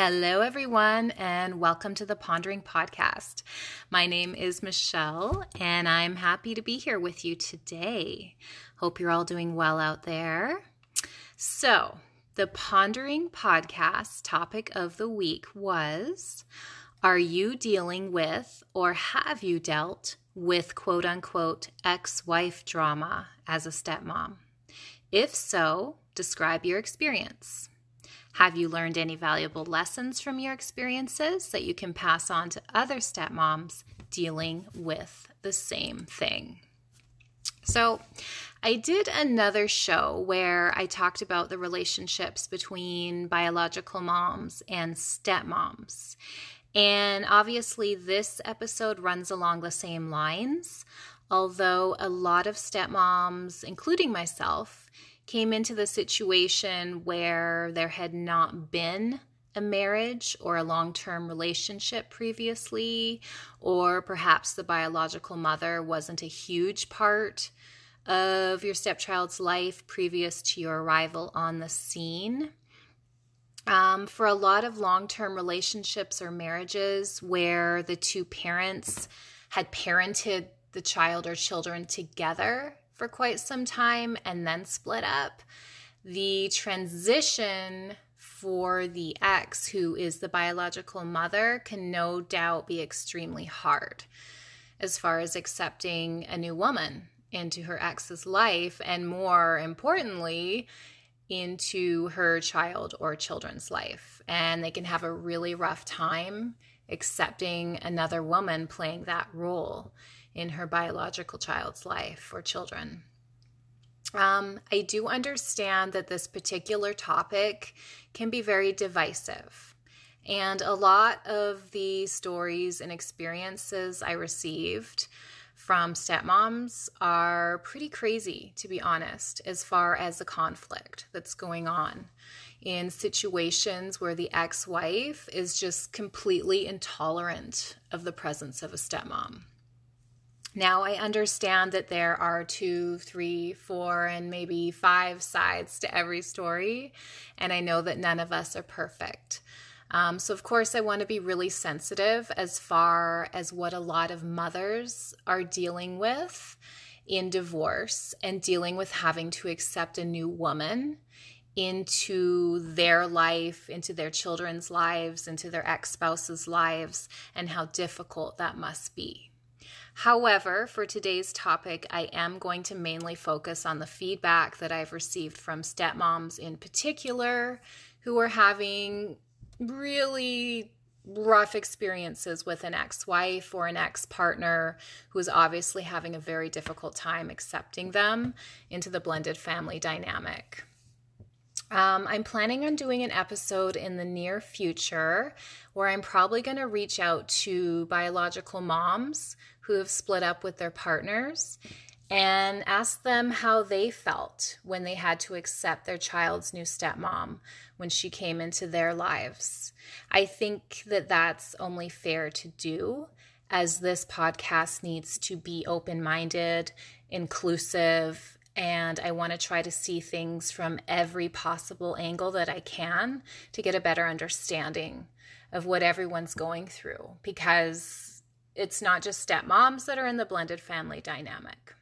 Hello, everyone, and welcome to the Pondering Podcast. My name is Michelle, and I'm happy to be here with you today. Hope you're all doing well out there. So, the Pondering Podcast topic of the week was Are you dealing with or have you dealt with quote unquote ex wife drama as a stepmom? If so, describe your experience. Have you learned any valuable lessons from your experiences that you can pass on to other stepmoms dealing with the same thing? So, I did another show where I talked about the relationships between biological moms and stepmoms. And obviously, this episode runs along the same lines, although a lot of stepmoms, including myself, came into the situation where there had not been a marriage or a long term relationship previously, or perhaps the biological mother wasn't a huge part of your stepchild's life previous to your arrival on the scene. Um, for a lot of long term relationships or marriages where the two parents had parented the child or children together for quite some time and then split up. The transition for the ex, who is the biological mother, can no doubt be extremely hard as far as accepting a new woman into her ex's life, and more importantly, into her child or children's life. And they can have a really rough time accepting another woman playing that role in her biological child's life or children. Um, I do understand that this particular topic can be very divisive. And a lot of the stories and experiences I received from stepmoms are pretty crazy, to be honest, as far as the conflict that's going on in situations where the ex wife is just completely intolerant of the presence of a stepmom. Now, I understand that there are two, three, four, and maybe five sides to every story, and I know that none of us are perfect. Um, so, of course, I want to be really sensitive as far as what a lot of mothers are dealing with in divorce and dealing with having to accept a new woman into their life, into their children's lives, into their ex spouse's lives, and how difficult that must be. However, for today's topic, I am going to mainly focus on the feedback that I've received from stepmoms in particular who are having really rough experiences with an ex wife or an ex partner who is obviously having a very difficult time accepting them into the blended family dynamic. Um, I'm planning on doing an episode in the near future where I'm probably going to reach out to biological moms who have split up with their partners and ask them how they felt when they had to accept their child's new stepmom when she came into their lives. I think that that's only fair to do, as this podcast needs to be open minded, inclusive, and I want to try to see things from every possible angle that I can to get a better understanding of what everyone's going through because it's not just stepmoms that are in the blended family dynamic.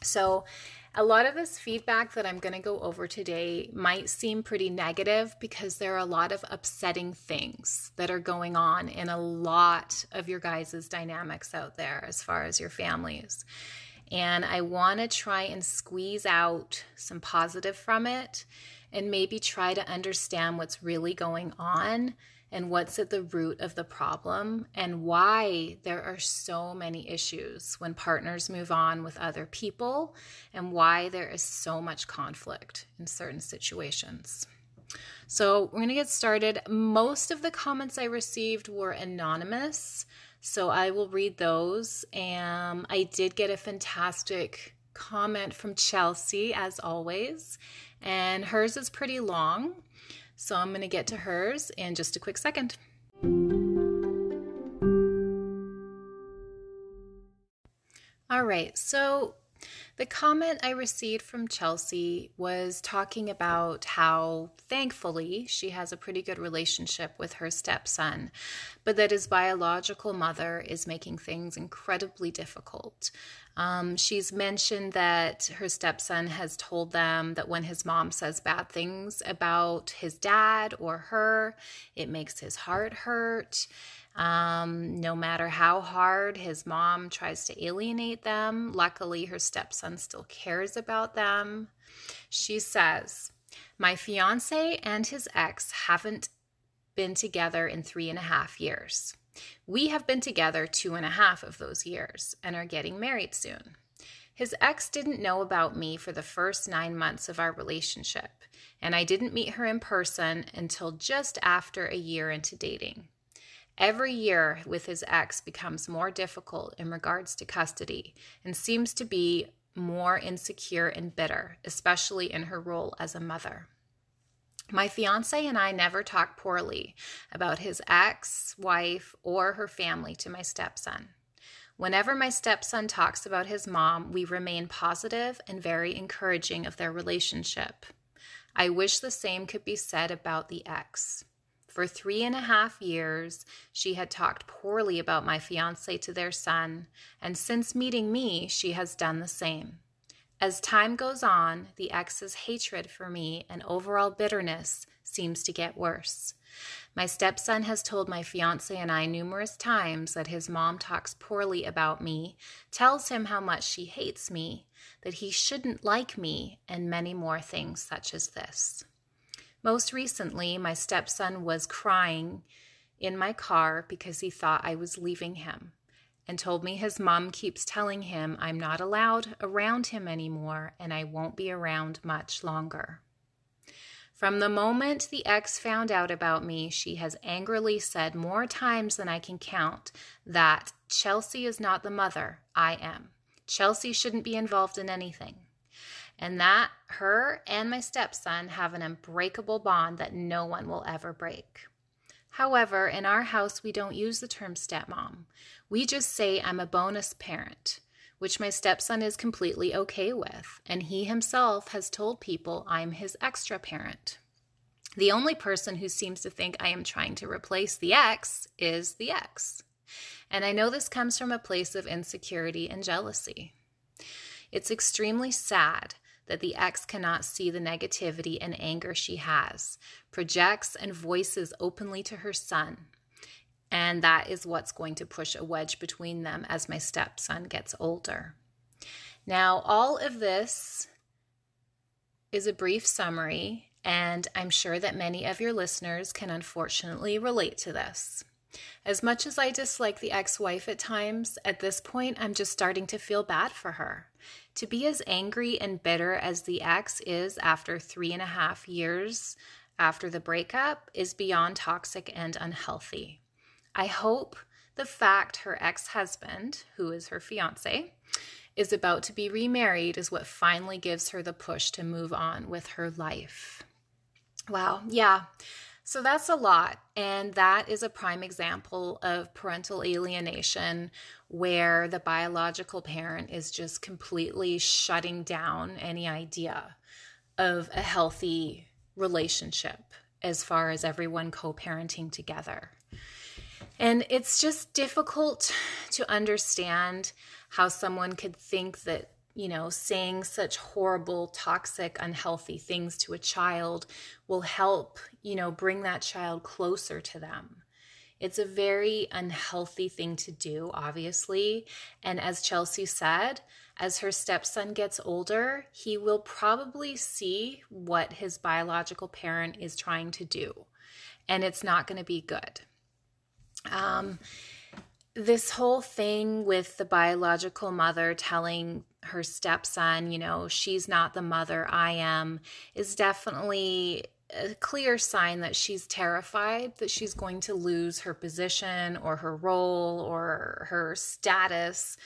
So, a lot of this feedback that I'm going to go over today might seem pretty negative because there are a lot of upsetting things that are going on in a lot of your guys' dynamics out there as far as your families. And I want to try and squeeze out some positive from it and maybe try to understand what's really going on and what's at the root of the problem and why there are so many issues when partners move on with other people and why there is so much conflict in certain situations. So, we're going to get started. Most of the comments I received were anonymous, so I will read those. And I did get a fantastic comment from Chelsea, as always, and hers is pretty long. So I'm going to get to hers in just a quick second. All right, so The comment I received from Chelsea was talking about how thankfully she has a pretty good relationship with her stepson, but that his biological mother is making things incredibly difficult. Um, she's mentioned that her stepson has told them that when his mom says bad things about his dad or her, it makes his heart hurt. Um, no matter how hard his mom tries to alienate them, luckily her stepson still cares about them. She says, My fiance and his ex haven't been together in three and a half years. We have been together two and a half of those years and are getting married soon. His ex didn't know about me for the first nine months of our relationship, and I didn't meet her in person until just after a year into dating. Every year with his ex becomes more difficult in regards to custody and seems to be more insecure and bitter, especially in her role as a mother. My fiance and I never talk poorly about his ex wife or her family to my stepson. Whenever my stepson talks about his mom, we remain positive and very encouraging of their relationship. I wish the same could be said about the ex. For three and a half years, she had talked poorly about my fiance to their son, and since meeting me, she has done the same. As time goes on, the ex's hatred for me and overall bitterness seems to get worse. My stepson has told my fiance and I numerous times that his mom talks poorly about me, tells him how much she hates me, that he shouldn't like me, and many more things such as this. Most recently, my stepson was crying in my car because he thought I was leaving him and told me his mom keeps telling him I'm not allowed around him anymore and I won't be around much longer. From the moment the ex found out about me, she has angrily said more times than I can count that Chelsea is not the mother, I am. Chelsea shouldn't be involved in anything and that her and my stepson have an unbreakable bond that no one will ever break. However, in our house, we don't use the term stepmom. We just say I'm a bonus parent, which my stepson is completely okay with, and he himself has told people I'm his extra parent. The only person who seems to think I am trying to replace the ex is the ex. And I know this comes from a place of insecurity and jealousy. It's extremely sad that the ex cannot see the negativity and anger she has, projects and voices openly to her son. And that is what's going to push a wedge between them as my stepson gets older. Now, all of this is a brief summary, and I'm sure that many of your listeners can unfortunately relate to this. As much as I dislike the ex wife at times, at this point, I'm just starting to feel bad for her. To be as angry and bitter as the ex is after three and a half years after the breakup is beyond toxic and unhealthy. I hope the fact her ex husband, who is her fiance, is about to be remarried is what finally gives her the push to move on with her life. Wow, yeah. So that's a lot. And that is a prime example of parental alienation where the biological parent is just completely shutting down any idea of a healthy relationship as far as everyone co parenting together. And it's just difficult to understand how someone could think that you know, saying such horrible, toxic, unhealthy things to a child will help, you know, bring that child closer to them. It's a very unhealthy thing to do, obviously. And as Chelsea said, as her stepson gets older, he will probably see what his biological parent is trying to do. And it's not going to be good. Um, this whole thing with the biological mother telling her stepson, you know, she's not the mother I am, is definitely a clear sign that she's terrified that she's going to lose her position or her role or her status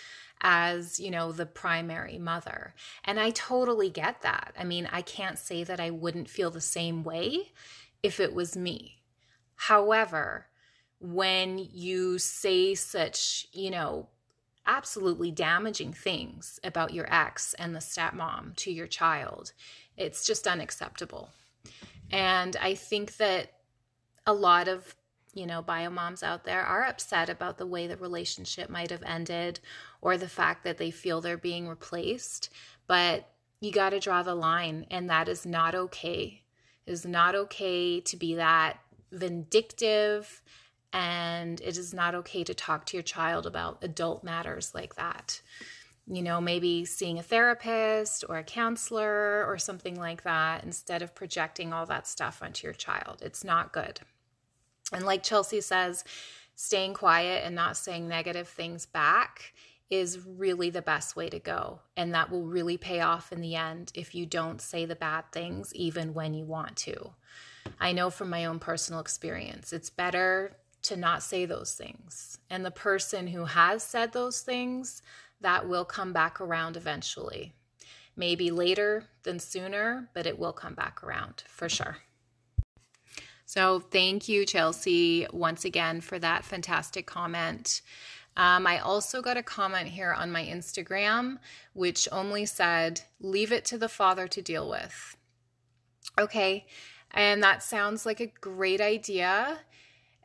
as, you know, the primary mother. And I totally get that. I mean, I can't say that I wouldn't feel the same way if it was me. However, when you say such, you know, absolutely damaging things about your ex and the stepmom to your child. It's just unacceptable. And I think that a lot of you know, bio moms out there are upset about the way the relationship might have ended or the fact that they feel they're being replaced. But you got to draw the line, and that is not okay. It is not okay to be that vindictive, and it is not okay to talk to your child about adult matters like that. You know, maybe seeing a therapist or a counselor or something like that instead of projecting all that stuff onto your child. It's not good. And like Chelsea says, staying quiet and not saying negative things back is really the best way to go. And that will really pay off in the end if you don't say the bad things, even when you want to. I know from my own personal experience, it's better to not say those things. And the person who has said those things, that will come back around eventually. Maybe later than sooner, but it will come back around for sure. So thank you, Chelsea, once again for that fantastic comment. Um, I also got a comment here on my Instagram, which only said, Leave it to the father to deal with. Okay. And that sounds like a great idea.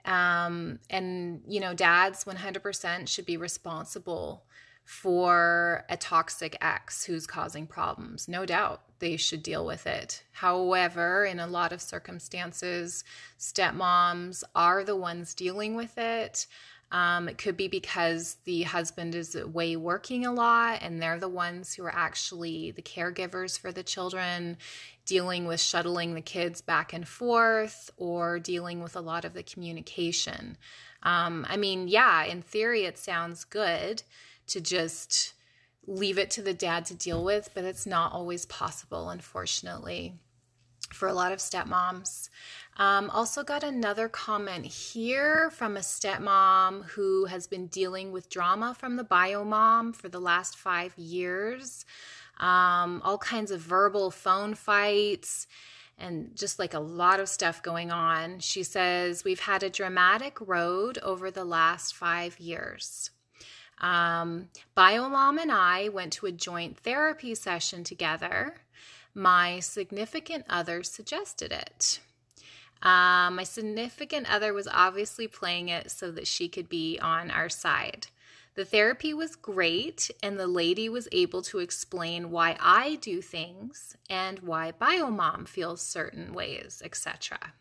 Um, and, you know, dads 100% should be responsible for a toxic ex who's causing problems. No doubt they should deal with it. However, in a lot of circumstances, stepmoms are the ones dealing with it. Um, it could be because the husband is away working a lot and they're the ones who are actually the caregivers for the children, dealing with shuttling the kids back and forth or dealing with a lot of the communication. Um, I mean, yeah, in theory, it sounds good to just leave it to the dad to deal with, but it's not always possible, unfortunately, for a lot of stepmoms. Um, also, got another comment here from a stepmom who has been dealing with drama from the bio mom for the last five years. Um, all kinds of verbal phone fights and just like a lot of stuff going on. She says, We've had a dramatic road over the last five years. Um, Biomom and I went to a joint therapy session together. My significant other suggested it. Um, my significant other was obviously playing it so that she could be on our side. The therapy was great, and the lady was able to explain why I do things and why Biomom feels certain ways, etc.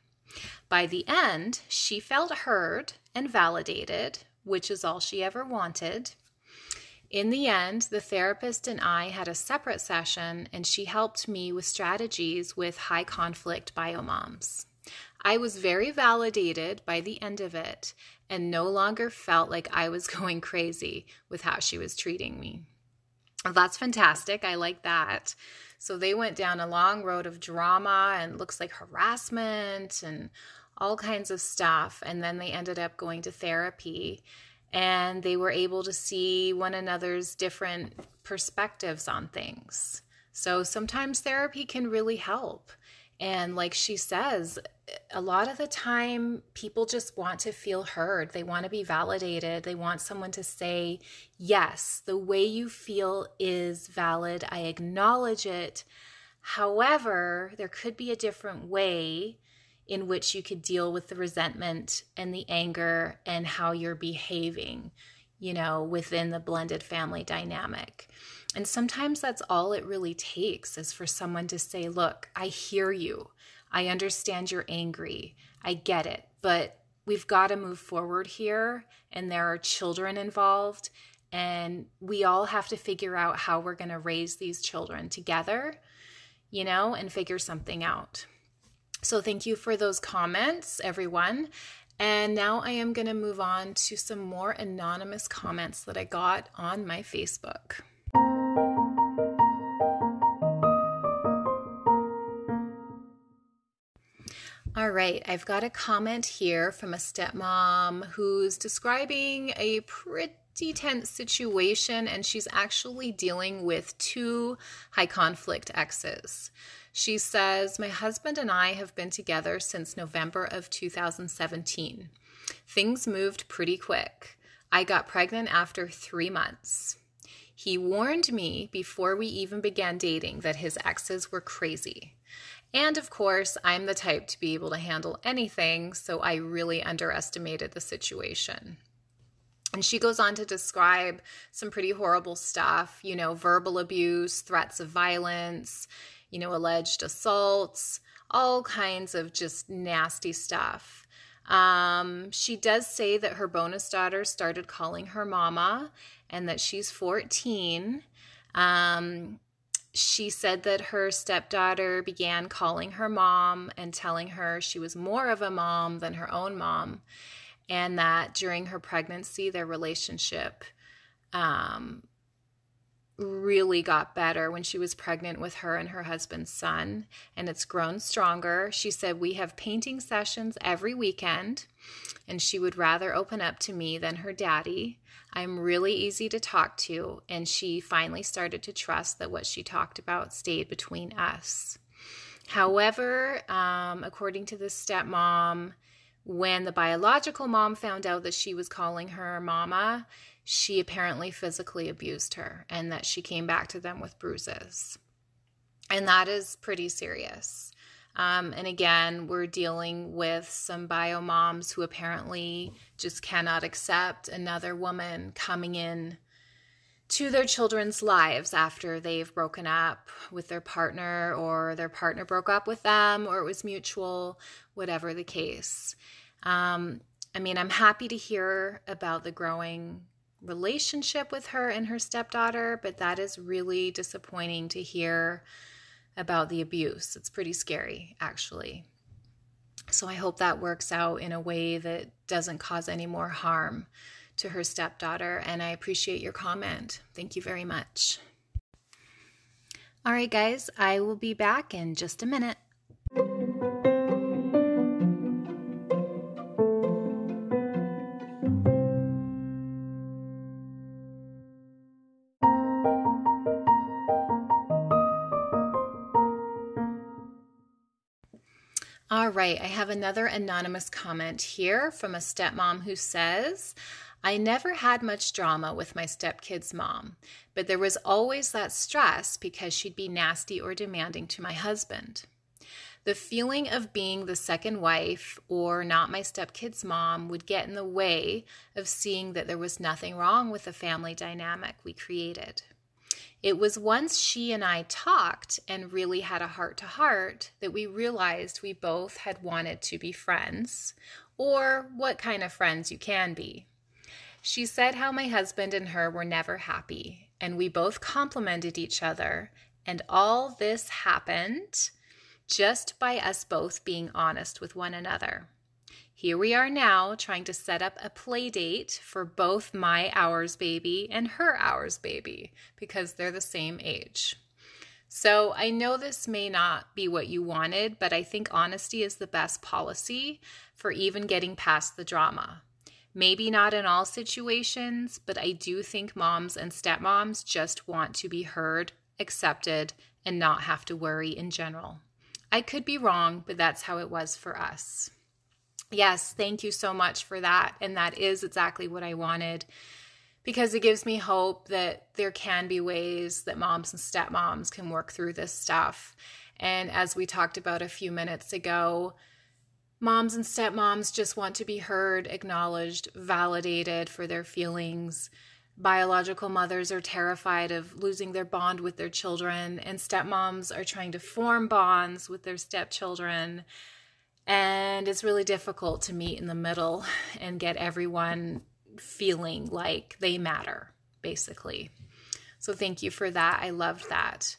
By the end, she felt heard and validated, which is all she ever wanted. In the end, the therapist and I had a separate session, and she helped me with strategies with high conflict biomoms. I was very validated by the end of it and no longer felt like I was going crazy with how she was treating me. That's fantastic. I like that. So they went down a long road of drama and looks like harassment and all kinds of stuff. And then they ended up going to therapy and they were able to see one another's different perspectives on things. So sometimes therapy can really help. And like she says, a lot of the time people just want to feel heard. They want to be validated. They want someone to say, Yes, the way you feel is valid. I acknowledge it. However, there could be a different way in which you could deal with the resentment and the anger and how you're behaving, you know, within the blended family dynamic. And sometimes that's all it really takes is for someone to say, Look, I hear you. I understand you're angry. I get it. But we've got to move forward here. And there are children involved. And we all have to figure out how we're going to raise these children together, you know, and figure something out. So thank you for those comments, everyone. And now I am going to move on to some more anonymous comments that I got on my Facebook. All right, I've got a comment here from a stepmom who's describing a pretty tense situation, and she's actually dealing with two high conflict exes. She says, My husband and I have been together since November of 2017. Things moved pretty quick. I got pregnant after three months. He warned me before we even began dating that his exes were crazy. And of course, I'm the type to be able to handle anything, so I really underestimated the situation. And she goes on to describe some pretty horrible stuff, you know, verbal abuse, threats of violence, you know, alleged assaults, all kinds of just nasty stuff. Um, she does say that her bonus daughter started calling her mama and that she's 14. Um, she said that her stepdaughter began calling her mom and telling her she was more of a mom than her own mom, and that during her pregnancy, their relationship um, really got better when she was pregnant with her and her husband's son, and it's grown stronger. She said, We have painting sessions every weekend, and she would rather open up to me than her daddy. I'm really easy to talk to, and she finally started to trust that what she talked about stayed between us. However, um, according to the stepmom, when the biological mom found out that she was calling her mama, she apparently physically abused her and that she came back to them with bruises. And that is pretty serious. Um, and again, we're dealing with some bio moms who apparently just cannot accept another woman coming in to their children's lives after they've broken up with their partner or their partner broke up with them or it was mutual, whatever the case. Um, I mean, I'm happy to hear about the growing relationship with her and her stepdaughter, but that is really disappointing to hear about the abuse. It's pretty scary, actually. So I hope that works out in a way that doesn't cause any more harm to her stepdaughter. And I appreciate your comment. Thank you very much. All right, guys, I will be back in just a minute. Right, I have another anonymous comment here from a stepmom who says, I never had much drama with my stepkid's mom, but there was always that stress because she'd be nasty or demanding to my husband. The feeling of being the second wife or not my stepkid's mom would get in the way of seeing that there was nothing wrong with the family dynamic we created. It was once she and I talked and really had a heart to heart that we realized we both had wanted to be friends, or what kind of friends you can be. She said how my husband and her were never happy, and we both complimented each other, and all this happened just by us both being honest with one another. Here we are now trying to set up a play date for both my ours baby and her ours baby because they're the same age. So I know this may not be what you wanted, but I think honesty is the best policy for even getting past the drama. Maybe not in all situations, but I do think moms and stepmoms just want to be heard, accepted, and not have to worry in general. I could be wrong, but that's how it was for us. Yes, thank you so much for that. And that is exactly what I wanted because it gives me hope that there can be ways that moms and stepmoms can work through this stuff. And as we talked about a few minutes ago, moms and stepmoms just want to be heard, acknowledged, validated for their feelings. Biological mothers are terrified of losing their bond with their children, and stepmoms are trying to form bonds with their stepchildren and it's really difficult to meet in the middle and get everyone feeling like they matter, basically. So thank you for that. I loved that.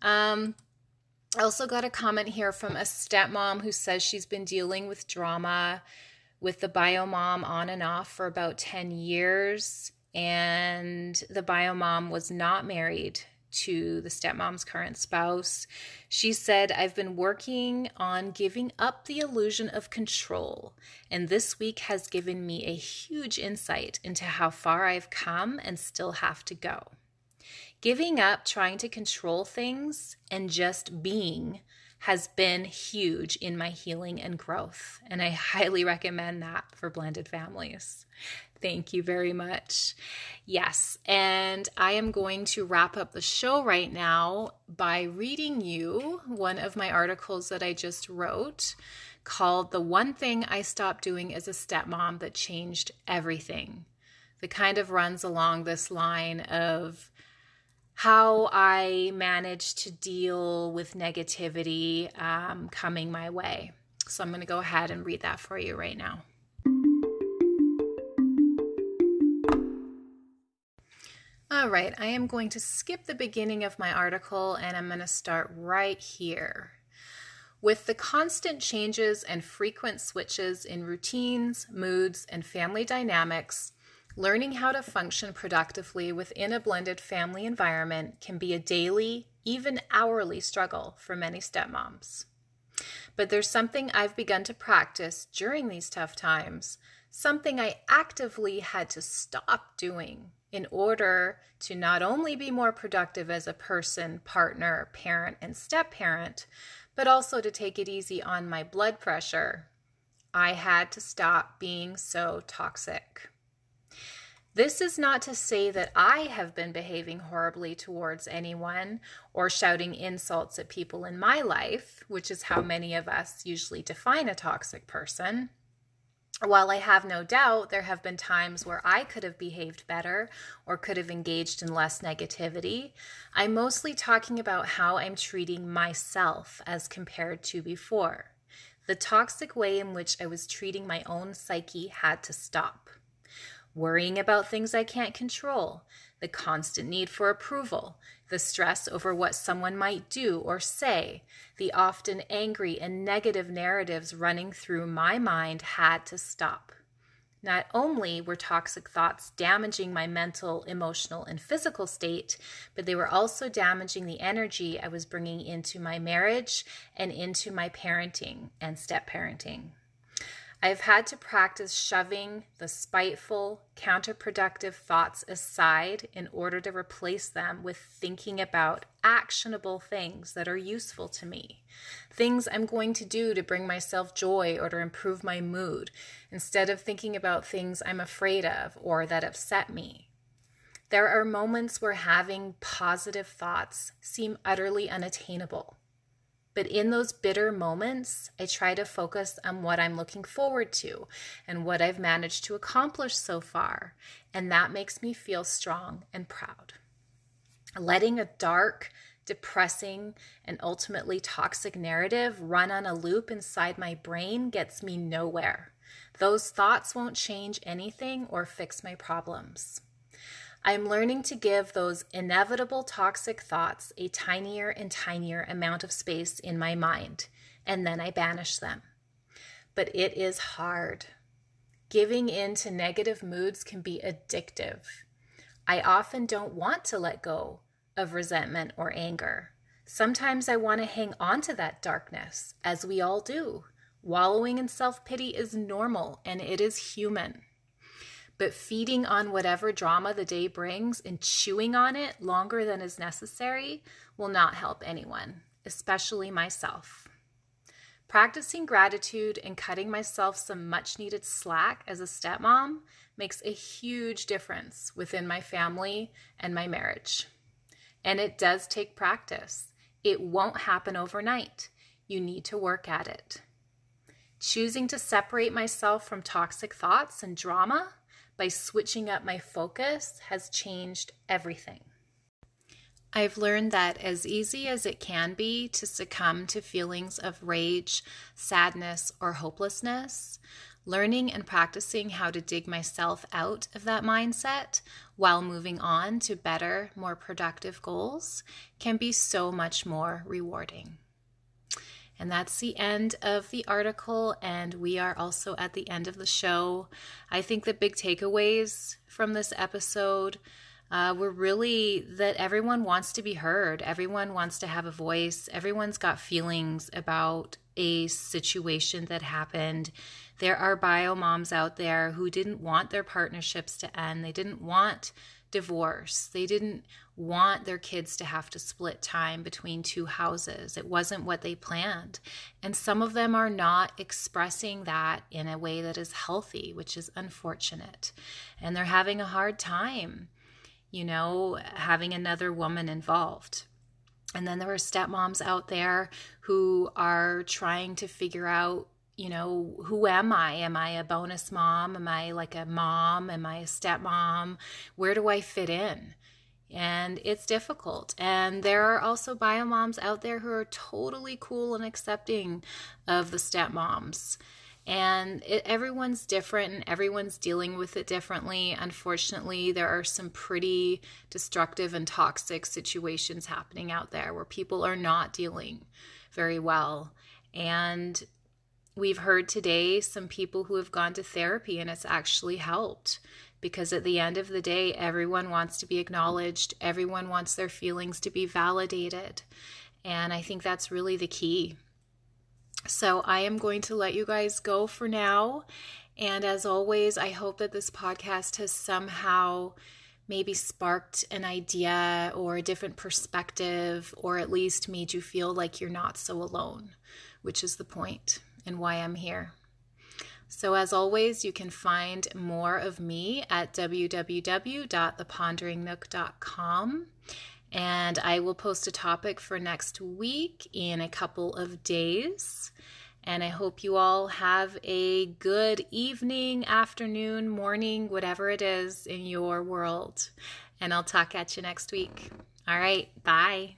Um, I also got a comment here from a stepmom who says she's been dealing with drama with the bio mom on and off for about 10 years. And the bio mom was not married to the stepmom's current spouse. She said, I've been working on giving up the illusion of control, and this week has given me a huge insight into how far I've come and still have to go. Giving up trying to control things and just being has been huge in my healing and growth. And I highly recommend that for blended families. Thank you very much. Yes, and I am going to wrap up the show right now by reading you one of my articles that I just wrote called The One Thing I Stopped Doing as a Stepmom That Changed Everything. The kind of runs along this line of how I managed to deal with negativity um, coming my way. So I'm going to go ahead and read that for you right now. All right, I am going to skip the beginning of my article and I'm going to start right here. With the constant changes and frequent switches in routines, moods, and family dynamics, Learning how to function productively within a blended family environment can be a daily, even hourly struggle for many stepmoms. But there's something I've begun to practice during these tough times, something I actively had to stop doing in order to not only be more productive as a person, partner, parent, and step parent, but also to take it easy on my blood pressure. I had to stop being so toxic. This is not to say that I have been behaving horribly towards anyone or shouting insults at people in my life, which is how many of us usually define a toxic person. While I have no doubt there have been times where I could have behaved better or could have engaged in less negativity, I'm mostly talking about how I'm treating myself as compared to before. The toxic way in which I was treating my own psyche had to stop worrying about things I can't control, the constant need for approval, the stress over what someone might do or say, the often angry and negative narratives running through my mind had to stop. Not only were toxic thoughts damaging my mental, emotional, and physical state, but they were also damaging the energy I was bringing into my marriage and into my parenting and step parenting. I've had to practice shoving the spiteful, counterproductive thoughts aside in order to replace them with thinking about actionable things that are useful to me. Things I'm going to do to bring myself joy or to improve my mood, instead of thinking about things I'm afraid of or that upset me. There are moments where having positive thoughts seem utterly unattainable. But in those bitter moments, I try to focus on what I'm looking forward to and what I've managed to accomplish so far. And that makes me feel strong and proud. Letting a dark, depressing, and ultimately toxic narrative run on a loop inside my brain gets me nowhere. Those thoughts won't change anything or fix my problems. I'm learning to give those inevitable toxic thoughts a tinier and tinier amount of space in my mind, and then I banish them. But it is hard. Giving in to negative moods can be addictive. I often don't want to let go of resentment or anger. Sometimes I want to hang on to that darkness, as we all do. Wallowing in self pity is normal and it is human. But feeding on whatever drama the day brings and chewing on it longer than is necessary will not help anyone, especially myself. Practicing gratitude and cutting myself some much needed slack as a stepmom makes a huge difference within my family and my marriage. And it does take practice. It won't happen overnight. You need to work at it. Choosing to separate myself from toxic thoughts and drama by switching up my focus has changed everything. I've learned that as easy as it can be to succumb to feelings of rage, sadness, or hopelessness, learning and practicing how to dig myself out of that mindset while moving on to better, more productive goals can be so much more rewarding. And that's the end of the article. And we are also at the end of the show. I think the big takeaways from this episode uh, were really that everyone wants to be heard, everyone wants to have a voice, everyone's got feelings about a situation that happened. There are bio moms out there who didn't want their partnerships to end, they didn't want divorce. They didn't want their kids to have to split time between two houses. It wasn't what they planned. And some of them are not expressing that in a way that is healthy, which is unfortunate. And they're having a hard time, you know, having another woman involved. And then there are stepmoms out there who are trying to figure out you know, who am I? Am I a bonus mom? Am I like a mom? Am I a stepmom? Where do I fit in? And it's difficult. And there are also bio moms out there who are totally cool and accepting of the stepmoms. And it, everyone's different and everyone's dealing with it differently. Unfortunately, there are some pretty destructive and toxic situations happening out there where people are not dealing very well. And we've heard today some people who have gone to therapy and it's actually helped because at the end of the day, everyone wants to be acknowledged, everyone wants their feelings to be validated. And I think that's really the key. So I am going to let you guys go for now. And as always, I hope that this podcast has somehow maybe sparked an idea or a different perspective, or at least made you feel like you're not so alone, which is the point and why I'm here. So, as always, you can find more of me at www.theponderingnook.com. And I will post a topic for next week in a couple of days. And I hope you all have a good evening, afternoon, morning, whatever it is in your world. And I'll talk at you next week. All right, bye.